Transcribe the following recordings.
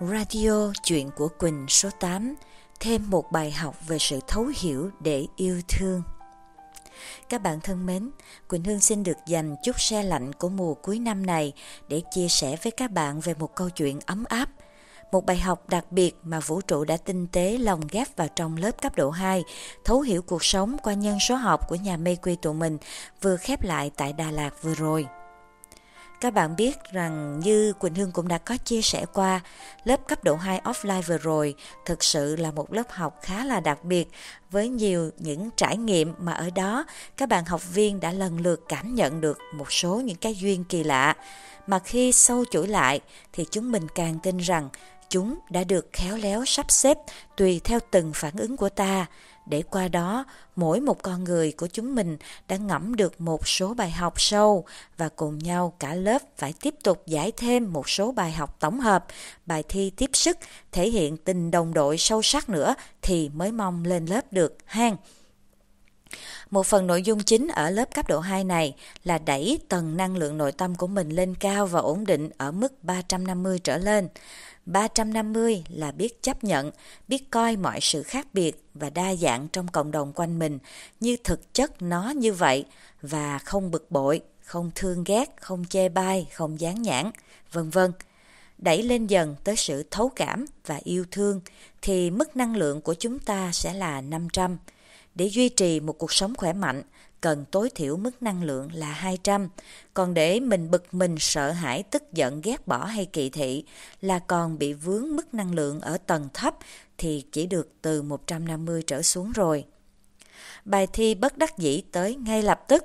Radio Chuyện của Quỳnh số 8 Thêm một bài học về sự thấu hiểu để yêu thương Các bạn thân mến, Quỳnh Hương xin được dành chút xe lạnh của mùa cuối năm này để chia sẻ với các bạn về một câu chuyện ấm áp một bài học đặc biệt mà vũ trụ đã tinh tế lồng ghép vào trong lớp cấp độ 2, thấu hiểu cuộc sống qua nhân số học của nhà mê quy tụi mình vừa khép lại tại Đà Lạt vừa rồi. Các bạn biết rằng như Quỳnh Hương cũng đã có chia sẻ qua, lớp cấp độ 2 offline vừa rồi thực sự là một lớp học khá là đặc biệt với nhiều những trải nghiệm mà ở đó các bạn học viên đã lần lượt cảm nhận được một số những cái duyên kỳ lạ. Mà khi sâu chuỗi lại thì chúng mình càng tin rằng chúng đã được khéo léo sắp xếp tùy theo từng phản ứng của ta để qua đó mỗi một con người của chúng mình đã ngẫm được một số bài học sâu và cùng nhau cả lớp phải tiếp tục giải thêm một số bài học tổng hợp, bài thi tiếp sức, thể hiện tình đồng đội sâu sắc nữa thì mới mong lên lớp được hang. Một phần nội dung chính ở lớp cấp độ 2 này là đẩy tầng năng lượng nội tâm của mình lên cao và ổn định ở mức 350 trở lên. 350 là biết chấp nhận, biết coi mọi sự khác biệt và đa dạng trong cộng đồng quanh mình như thực chất nó như vậy và không bực bội, không thương ghét, không chê bai, không dán nhãn, vân vân. Đẩy lên dần tới sự thấu cảm và yêu thương thì mức năng lượng của chúng ta sẽ là 500. Để duy trì một cuộc sống khỏe mạnh, cần tối thiểu mức năng lượng là 200. Còn để mình bực mình, sợ hãi, tức giận, ghét bỏ hay kỳ thị là còn bị vướng mức năng lượng ở tầng thấp thì chỉ được từ 150 trở xuống rồi. Bài thi bất đắc dĩ tới ngay lập tức.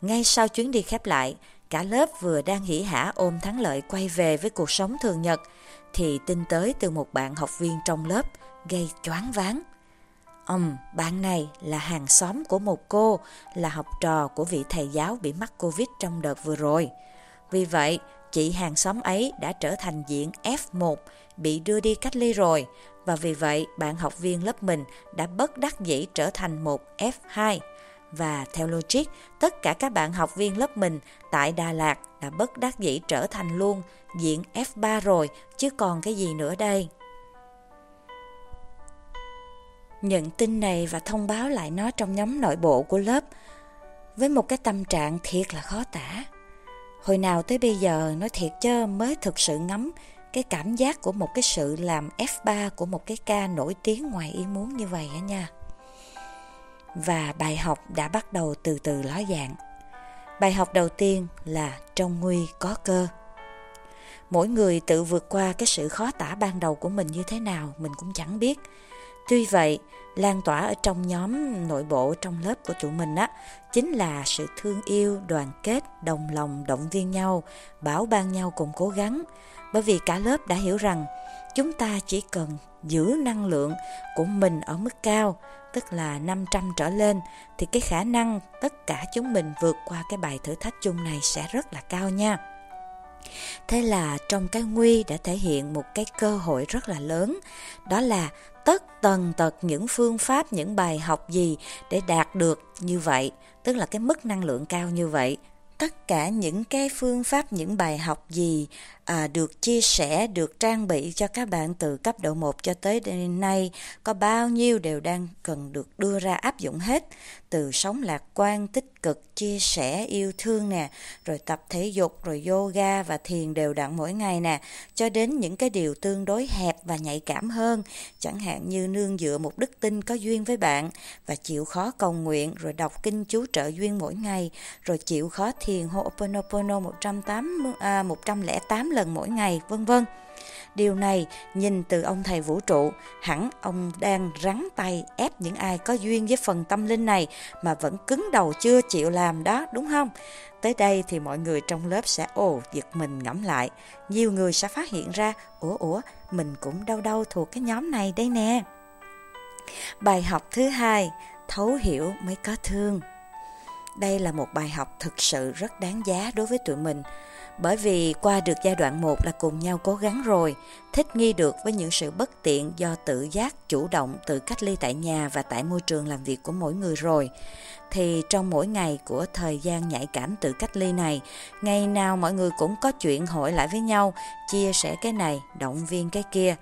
Ngay sau chuyến đi khép lại, cả lớp vừa đang hỉ hả ôm thắng lợi quay về với cuộc sống thường nhật, thì tin tới từ một bạn học viên trong lớp gây choáng váng. Ừm, bạn này là hàng xóm của một cô, là học trò của vị thầy giáo bị mắc Covid trong đợt vừa rồi. Vì vậy, chị hàng xóm ấy đã trở thành diện F1, bị đưa đi cách ly rồi, và vì vậy bạn học viên lớp mình đã bất đắc dĩ trở thành một F2. Và theo logic, tất cả các bạn học viên lớp mình tại Đà Lạt đã bất đắc dĩ trở thành luôn diện F3 rồi, chứ còn cái gì nữa đây. Nhận tin này và thông báo lại nó trong nhóm nội bộ của lớp với một cái tâm trạng thiệt là khó tả. Hồi nào tới bây giờ, nói thiệt chứ mới thực sự ngắm cái cảm giác của một cái sự làm F3 của một cái ca nổi tiếng ngoài ý muốn như vậy á nha. Và bài học đã bắt đầu từ từ ló dạng. Bài học đầu tiên là trong nguy có cơ. Mỗi người tự vượt qua cái sự khó tả ban đầu của mình như thế nào, mình cũng chẳng biết. Tuy vậy, lan tỏa ở trong nhóm nội bộ trong lớp của tụi mình á chính là sự thương yêu, đoàn kết, đồng lòng, động viên nhau, bảo ban nhau cùng cố gắng. Bởi vì cả lớp đã hiểu rằng chúng ta chỉ cần giữ năng lượng của mình ở mức cao, tức là 500 trở lên, thì cái khả năng tất cả chúng mình vượt qua cái bài thử thách chung này sẽ rất là cao nha. Thế là trong cái nguy đã thể hiện một cái cơ hội rất là lớn, đó là tất tần tật những phương pháp, những bài học gì để đạt được như vậy, tức là cái mức năng lượng cao như vậy. Tất cả những cái phương pháp, những bài học gì à, được chia sẻ, được trang bị cho các bạn từ cấp độ 1 cho tới nay có bao nhiêu đều đang cần được đưa ra áp dụng hết. Từ sống lạc quan, tích cực, chia sẻ, yêu thương nè, rồi tập thể dục, rồi yoga và thiền đều đặn mỗi ngày nè, cho đến những cái điều tương đối hẹp và nhạy cảm hơn, chẳng hạn như nương dựa một đức tin có duyên với bạn và chịu khó cầu nguyện, rồi đọc kinh chú trợ duyên mỗi ngày, rồi chịu khó thiền Ho'oponopono 108, à, 108 lần mỗi ngày, vân vân. Điều này nhìn từ ông thầy vũ trụ, hẳn ông đang rắn tay ép những ai có duyên với phần tâm linh này mà vẫn cứng đầu chưa chịu làm đó, đúng không? Tới đây thì mọi người trong lớp sẽ ồ giật mình ngẫm lại. Nhiều người sẽ phát hiện ra, ủa ủa, mình cũng đâu đâu thuộc cái nhóm này đây nè. Bài học thứ hai, thấu hiểu mới có thương đây là một bài học thực sự rất đáng giá đối với tụi mình. Bởi vì qua được giai đoạn 1 là cùng nhau cố gắng rồi, thích nghi được với những sự bất tiện do tự giác, chủ động, tự cách ly tại nhà và tại môi trường làm việc của mỗi người rồi. Thì trong mỗi ngày của thời gian nhạy cảm tự cách ly này, ngày nào mọi người cũng có chuyện hội lại với nhau, chia sẻ cái này, động viên cái kia.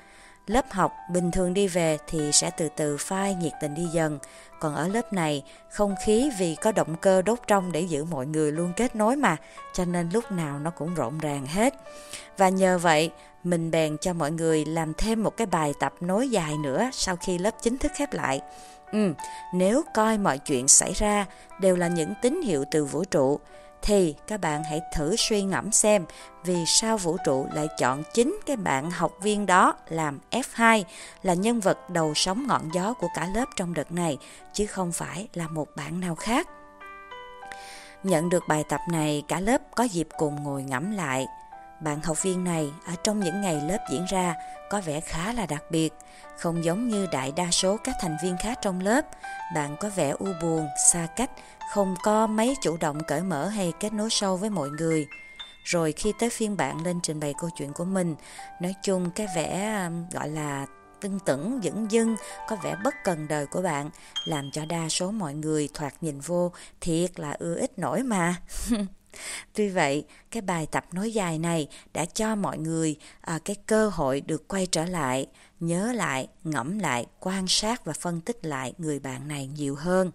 Lớp học bình thường đi về thì sẽ từ từ phai nhiệt tình đi dần, còn ở lớp này, không khí vì có động cơ đốt trong để giữ mọi người luôn kết nối mà, cho nên lúc nào nó cũng rộn ràng hết. Và nhờ vậy, mình bèn cho mọi người làm thêm một cái bài tập nối dài nữa sau khi lớp chính thức khép lại. Ừ, nếu coi mọi chuyện xảy ra đều là những tín hiệu từ vũ trụ, thì các bạn hãy thử suy ngẫm xem vì sao vũ trụ lại chọn chính cái bạn học viên đó làm F2 là nhân vật đầu sóng ngọn gió của cả lớp trong đợt này chứ không phải là một bạn nào khác. Nhận được bài tập này, cả lớp có dịp cùng ngồi ngẫm lại. Bạn học viên này ở trong những ngày lớp diễn ra có vẻ khá là đặc biệt, không giống như đại đa số các thành viên khác trong lớp. Bạn có vẻ u buồn, xa cách không có mấy chủ động cởi mở hay kết nối sâu với mọi người. Rồi khi tới phiên bạn lên trình bày câu chuyện của mình, nói chung cái vẻ um, gọi là tưng tửng, dững dưng, có vẻ bất cần đời của bạn, làm cho đa số mọi người thoạt nhìn vô thiệt là ưa ít nổi mà. Tuy vậy, cái bài tập nói dài này đã cho mọi người à, cái cơ hội được quay trở lại, nhớ lại, ngẫm lại, quan sát và phân tích lại người bạn này nhiều hơn.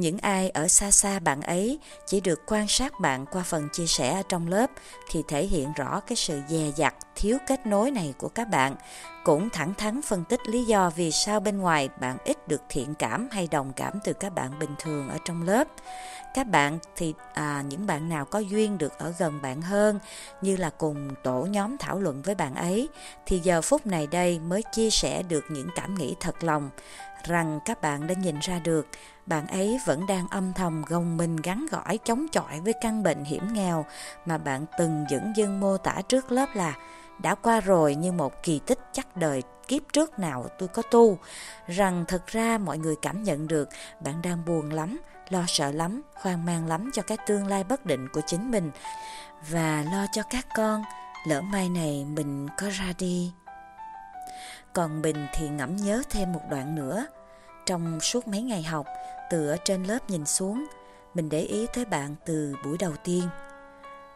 Những ai ở xa xa bạn ấy chỉ được quan sát bạn qua phần chia sẻ ở trong lớp thì thể hiện rõ cái sự dè dặt, thiếu kết nối này của các bạn. Cũng thẳng thắn phân tích lý do vì sao bên ngoài bạn ít được thiện cảm hay đồng cảm từ các bạn bình thường ở trong lớp. Các bạn thì à, những bạn nào có duyên được ở gần bạn hơn như là cùng tổ nhóm thảo luận với bạn ấy thì giờ phút này đây mới chia sẻ được những cảm nghĩ thật lòng rằng các bạn đã nhìn ra được, bạn ấy vẫn đang âm thầm gồng mình gắn gỏi chống chọi với căn bệnh hiểm nghèo mà bạn từng dẫn dưng mô tả trước lớp là, đã qua rồi như một kỳ tích chắc đời kiếp trước nào tôi có tu. Rằng thực ra mọi người cảm nhận được, bạn đang buồn lắm, lo sợ lắm, hoang mang lắm cho cái tương lai bất định của chính mình. Và lo cho các con, lỡ mai này mình có ra đi còn Bình thì ngẫm nhớ thêm một đoạn nữa. Trong suốt mấy ngày học, từ ở trên lớp nhìn xuống, mình để ý tới bạn từ buổi đầu tiên.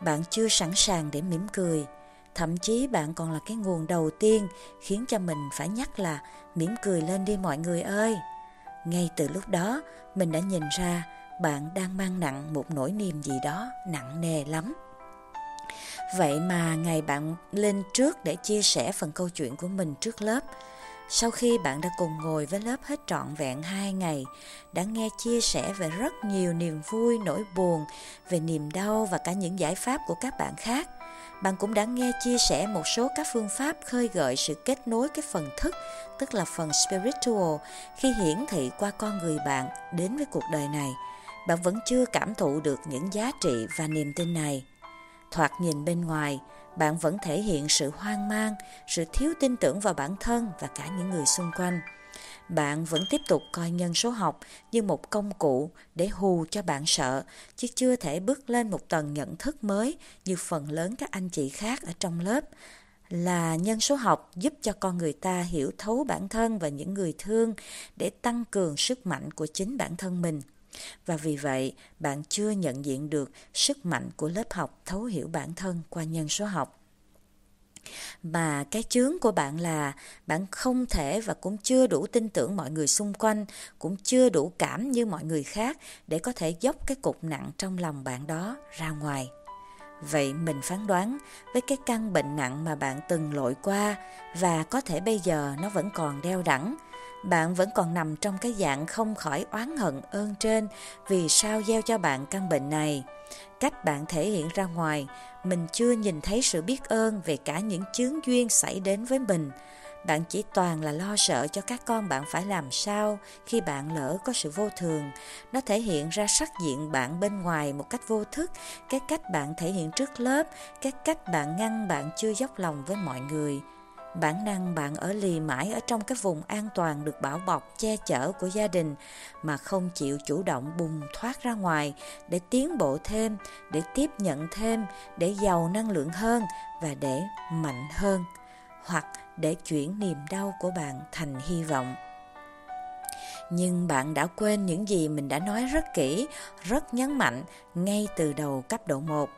Bạn chưa sẵn sàng để mỉm cười, thậm chí bạn còn là cái nguồn đầu tiên khiến cho mình phải nhắc là mỉm cười lên đi mọi người ơi. Ngay từ lúc đó, mình đã nhìn ra bạn đang mang nặng một nỗi niềm gì đó nặng nề lắm. Vậy mà ngày bạn lên trước để chia sẻ phần câu chuyện của mình trước lớp, sau khi bạn đã cùng ngồi với lớp hết trọn vẹn hai ngày, đã nghe chia sẻ về rất nhiều niềm vui, nỗi buồn, về niềm đau và cả những giải pháp của các bạn khác, bạn cũng đã nghe chia sẻ một số các phương pháp khơi gợi sự kết nối cái phần thức, tức là phần spiritual, khi hiển thị qua con người bạn đến với cuộc đời này. Bạn vẫn chưa cảm thụ được những giá trị và niềm tin này. Thoạt nhìn bên ngoài, bạn vẫn thể hiện sự hoang mang, sự thiếu tin tưởng vào bản thân và cả những người xung quanh. Bạn vẫn tiếp tục coi nhân số học như một công cụ để hù cho bạn sợ, chứ chưa thể bước lên một tầng nhận thức mới như phần lớn các anh chị khác ở trong lớp là nhân số học giúp cho con người ta hiểu thấu bản thân và những người thương để tăng cường sức mạnh của chính bản thân mình. Và vì vậy, bạn chưa nhận diện được sức mạnh của lớp học thấu hiểu bản thân qua nhân số học. Mà cái chướng của bạn là bạn không thể và cũng chưa đủ tin tưởng mọi người xung quanh, cũng chưa đủ cảm như mọi người khác để có thể dốc cái cục nặng trong lòng bạn đó ra ngoài. Vậy mình phán đoán với cái căn bệnh nặng mà bạn từng lội qua và có thể bây giờ nó vẫn còn đeo đẳng, bạn vẫn còn nằm trong cái dạng không khỏi oán hận ơn trên vì sao gieo cho bạn căn bệnh này. Cách bạn thể hiện ra ngoài, mình chưa nhìn thấy sự biết ơn về cả những chướng duyên xảy đến với mình. Bạn chỉ toàn là lo sợ cho các con bạn phải làm sao khi bạn lỡ có sự vô thường. Nó thể hiện ra sắc diện bạn bên ngoài một cách vô thức, cái cách bạn thể hiện trước lớp, cái cách bạn ngăn bạn chưa dốc lòng với mọi người Bản năng bạn ở lì mãi ở trong cái vùng an toàn được bảo bọc, che chở của gia đình mà không chịu chủ động bùng thoát ra ngoài để tiến bộ thêm, để tiếp nhận thêm, để giàu năng lượng hơn và để mạnh hơn hoặc để chuyển niềm đau của bạn thành hy vọng nhưng bạn đã quên những gì mình đã nói rất kỹ, rất nhấn mạnh ngay từ đầu cấp độ 1,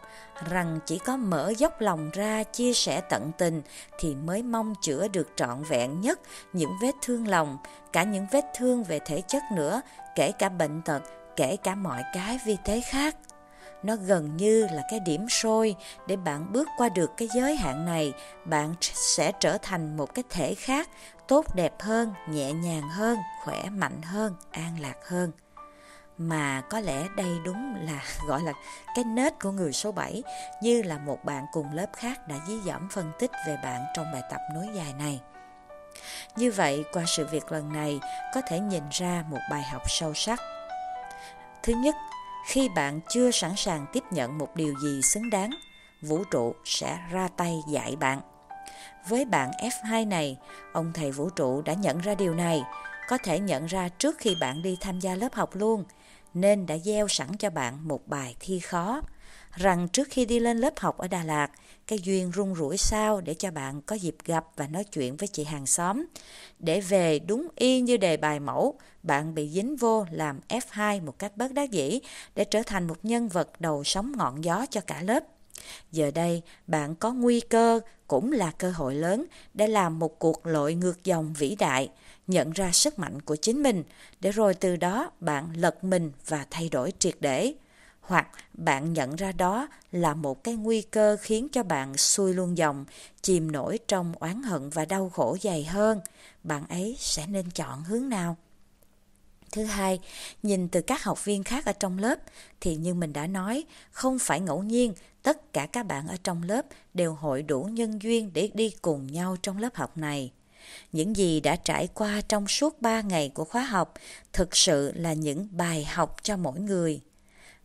rằng chỉ có mở dốc lòng ra chia sẻ tận tình thì mới mong chữa được trọn vẹn nhất những vết thương lòng, cả những vết thương về thể chất nữa, kể cả bệnh tật, kể cả mọi cái vi tế khác nó gần như là cái điểm sôi để bạn bước qua được cái giới hạn này bạn sẽ trở thành một cái thể khác tốt đẹp hơn nhẹ nhàng hơn khỏe mạnh hơn an lạc hơn mà có lẽ đây đúng là gọi là cái nết của người số 7 như là một bạn cùng lớp khác đã dí dỏm phân tích về bạn trong bài tập nối dài này. Như vậy, qua sự việc lần này có thể nhìn ra một bài học sâu sắc. Thứ nhất, khi bạn chưa sẵn sàng tiếp nhận một điều gì xứng đáng, vũ trụ sẽ ra tay dạy bạn. Với bạn F2 này, ông thầy vũ trụ đã nhận ra điều này, có thể nhận ra trước khi bạn đi tham gia lớp học luôn, nên đã gieo sẵn cho bạn một bài thi khó, rằng trước khi đi lên lớp học ở Đà Lạt, cái duyên rung rủi sao để cho bạn có dịp gặp và nói chuyện với chị hàng xóm. Để về đúng y như đề bài mẫu, bạn bị dính vô làm F2 một cách bất đắc dĩ để trở thành một nhân vật đầu sóng ngọn gió cho cả lớp. Giờ đây, bạn có nguy cơ cũng là cơ hội lớn để làm một cuộc lội ngược dòng vĩ đại, nhận ra sức mạnh của chính mình, để rồi từ đó bạn lật mình và thay đổi triệt để hoặc bạn nhận ra đó là một cái nguy cơ khiến cho bạn xuôi luôn dòng, chìm nổi trong oán hận và đau khổ dày hơn, bạn ấy sẽ nên chọn hướng nào? Thứ hai, nhìn từ các học viên khác ở trong lớp thì như mình đã nói, không phải ngẫu nhiên tất cả các bạn ở trong lớp đều hội đủ nhân duyên để đi cùng nhau trong lớp học này. Những gì đã trải qua trong suốt 3 ngày của khóa học thực sự là những bài học cho mỗi người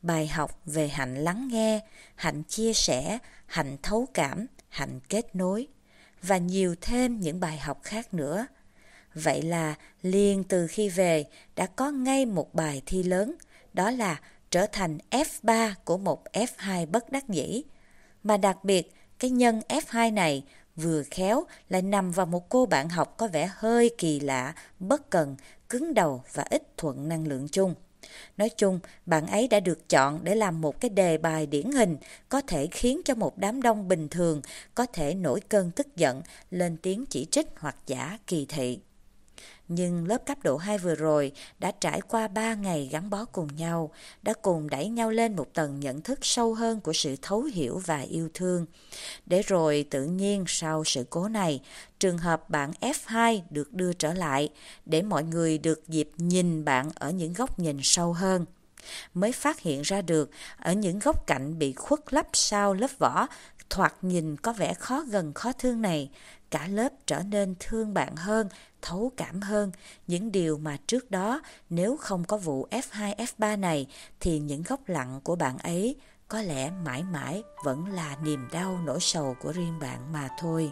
bài học về hạnh lắng nghe, hạnh chia sẻ, hạnh thấu cảm, hạnh kết nối và nhiều thêm những bài học khác nữa. Vậy là liền từ khi về đã có ngay một bài thi lớn, đó là trở thành F3 của một F2 bất đắc dĩ. Mà đặc biệt, cái nhân F2 này vừa khéo lại nằm vào một cô bạn học có vẻ hơi kỳ lạ, bất cần, cứng đầu và ít thuận năng lượng chung. Nói chung, bạn ấy đã được chọn để làm một cái đề bài điển hình có thể khiến cho một đám đông bình thường có thể nổi cơn tức giận, lên tiếng chỉ trích hoặc giả kỳ thị. Nhưng lớp cấp độ 2 vừa rồi đã trải qua 3 ngày gắn bó cùng nhau, đã cùng đẩy nhau lên một tầng nhận thức sâu hơn của sự thấu hiểu và yêu thương. Để rồi tự nhiên sau sự cố này, trường hợp bạn F2 được đưa trở lại để mọi người được dịp nhìn bạn ở những góc nhìn sâu hơn mới phát hiện ra được ở những góc cạnh bị khuất lấp sau lớp vỏ thoạt nhìn có vẻ khó gần khó thương này cả lớp trở nên thương bạn hơn thấu cảm hơn những điều mà trước đó nếu không có vụ F2, F3 này thì những góc lặng của bạn ấy có lẽ mãi mãi vẫn là niềm đau nỗi sầu của riêng bạn mà thôi.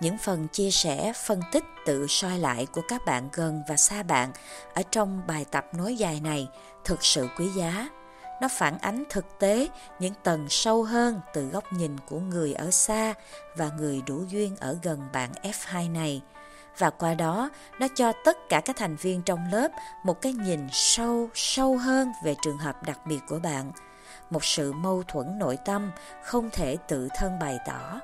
Những phần chia sẻ, phân tích tự soi lại của các bạn gần và xa bạn ở trong bài tập nối dài này thực sự quý giá. Nó phản ánh thực tế những tầng sâu hơn từ góc nhìn của người ở xa và người đủ duyên ở gần bạn F2 này – và qua đó, nó cho tất cả các thành viên trong lớp một cái nhìn sâu sâu hơn về trường hợp đặc biệt của bạn. Một sự mâu thuẫn nội tâm không thể tự thân bày tỏ.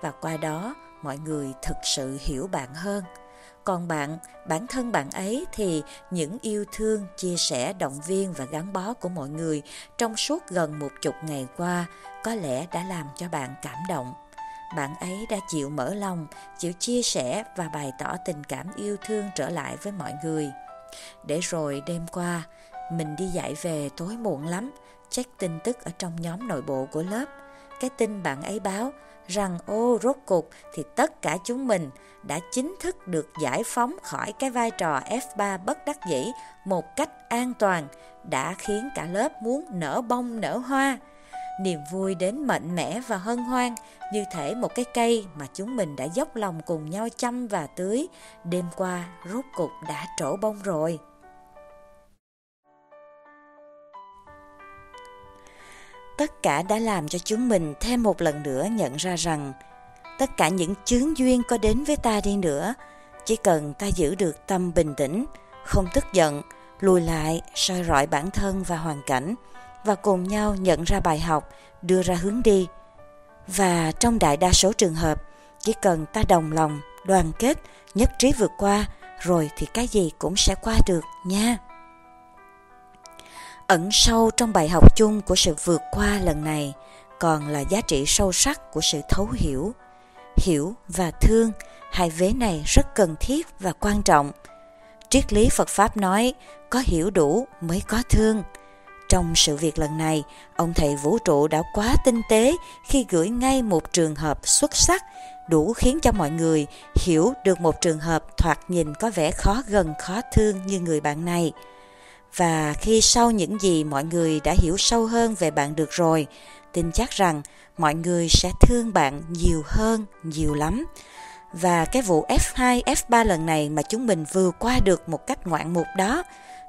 Và qua đó, mọi người thực sự hiểu bạn hơn còn bạn bản thân bạn ấy thì những yêu thương chia sẻ động viên và gắn bó của mọi người trong suốt gần một chục ngày qua có lẽ đã làm cho bạn cảm động bạn ấy đã chịu mở lòng, chịu chia sẻ và bày tỏ tình cảm yêu thương trở lại với mọi người. Để rồi đêm qua, mình đi dạy về tối muộn lắm, check tin tức ở trong nhóm nội bộ của lớp. Cái tin bạn ấy báo rằng ô rốt cục thì tất cả chúng mình đã chính thức được giải phóng khỏi cái vai trò F3 bất đắc dĩ một cách an toàn đã khiến cả lớp muốn nở bông nở hoa niềm vui đến mạnh mẽ và hân hoan như thể một cái cây mà chúng mình đã dốc lòng cùng nhau chăm và tưới, đêm qua rốt cục đã trổ bông rồi. Tất cả đã làm cho chúng mình thêm một lần nữa nhận ra rằng tất cả những chướng duyên có đến với ta đi nữa, chỉ cần ta giữ được tâm bình tĩnh, không tức giận, lùi lại, soi rọi bản thân và hoàn cảnh và cùng nhau nhận ra bài học, đưa ra hướng đi. Và trong đại đa số trường hợp, chỉ cần ta đồng lòng, đoàn kết, nhất trí vượt qua, rồi thì cái gì cũng sẽ qua được nha. Ẩn sâu trong bài học chung của sự vượt qua lần này còn là giá trị sâu sắc của sự thấu hiểu. Hiểu và thương, hai vế này rất cần thiết và quan trọng. Triết lý Phật Pháp nói, có hiểu đủ mới có thương. Trong sự việc lần này, ông thầy vũ trụ đã quá tinh tế khi gửi ngay một trường hợp xuất sắc, đủ khiến cho mọi người hiểu được một trường hợp thoạt nhìn có vẻ khó gần khó thương như người bạn này. Và khi sau những gì mọi người đã hiểu sâu hơn về bạn được rồi, tin chắc rằng mọi người sẽ thương bạn nhiều hơn, nhiều lắm. Và cái vụ F2, F3 lần này mà chúng mình vừa qua được một cách ngoạn mục đó,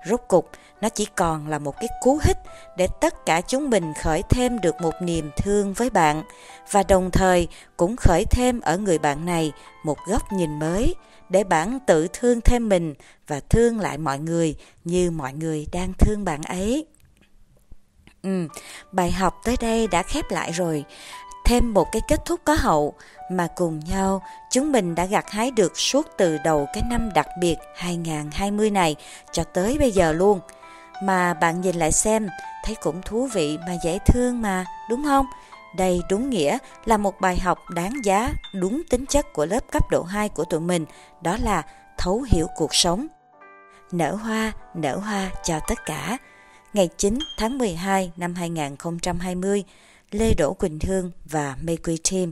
rốt cục nó chỉ còn là một cái cú hích để tất cả chúng mình khởi thêm được một niềm thương với bạn và đồng thời cũng khởi thêm ở người bạn này một góc nhìn mới để bạn tự thương thêm mình và thương lại mọi người như mọi người đang thương bạn ấy. Ừ, bài học tới đây đã khép lại rồi. Thêm một cái kết thúc có hậu mà cùng nhau chúng mình đã gặt hái được suốt từ đầu cái năm đặc biệt 2020 này cho tới bây giờ luôn. Mà bạn nhìn lại xem, thấy cũng thú vị mà dễ thương mà, đúng không? Đây đúng nghĩa là một bài học đáng giá, đúng tính chất của lớp cấp độ 2 của tụi mình, đó là thấu hiểu cuộc sống. Nở hoa, nở hoa cho tất cả. Ngày 9 tháng 12 năm 2020, Lê Đỗ Quỳnh Hương và Mê Quy Team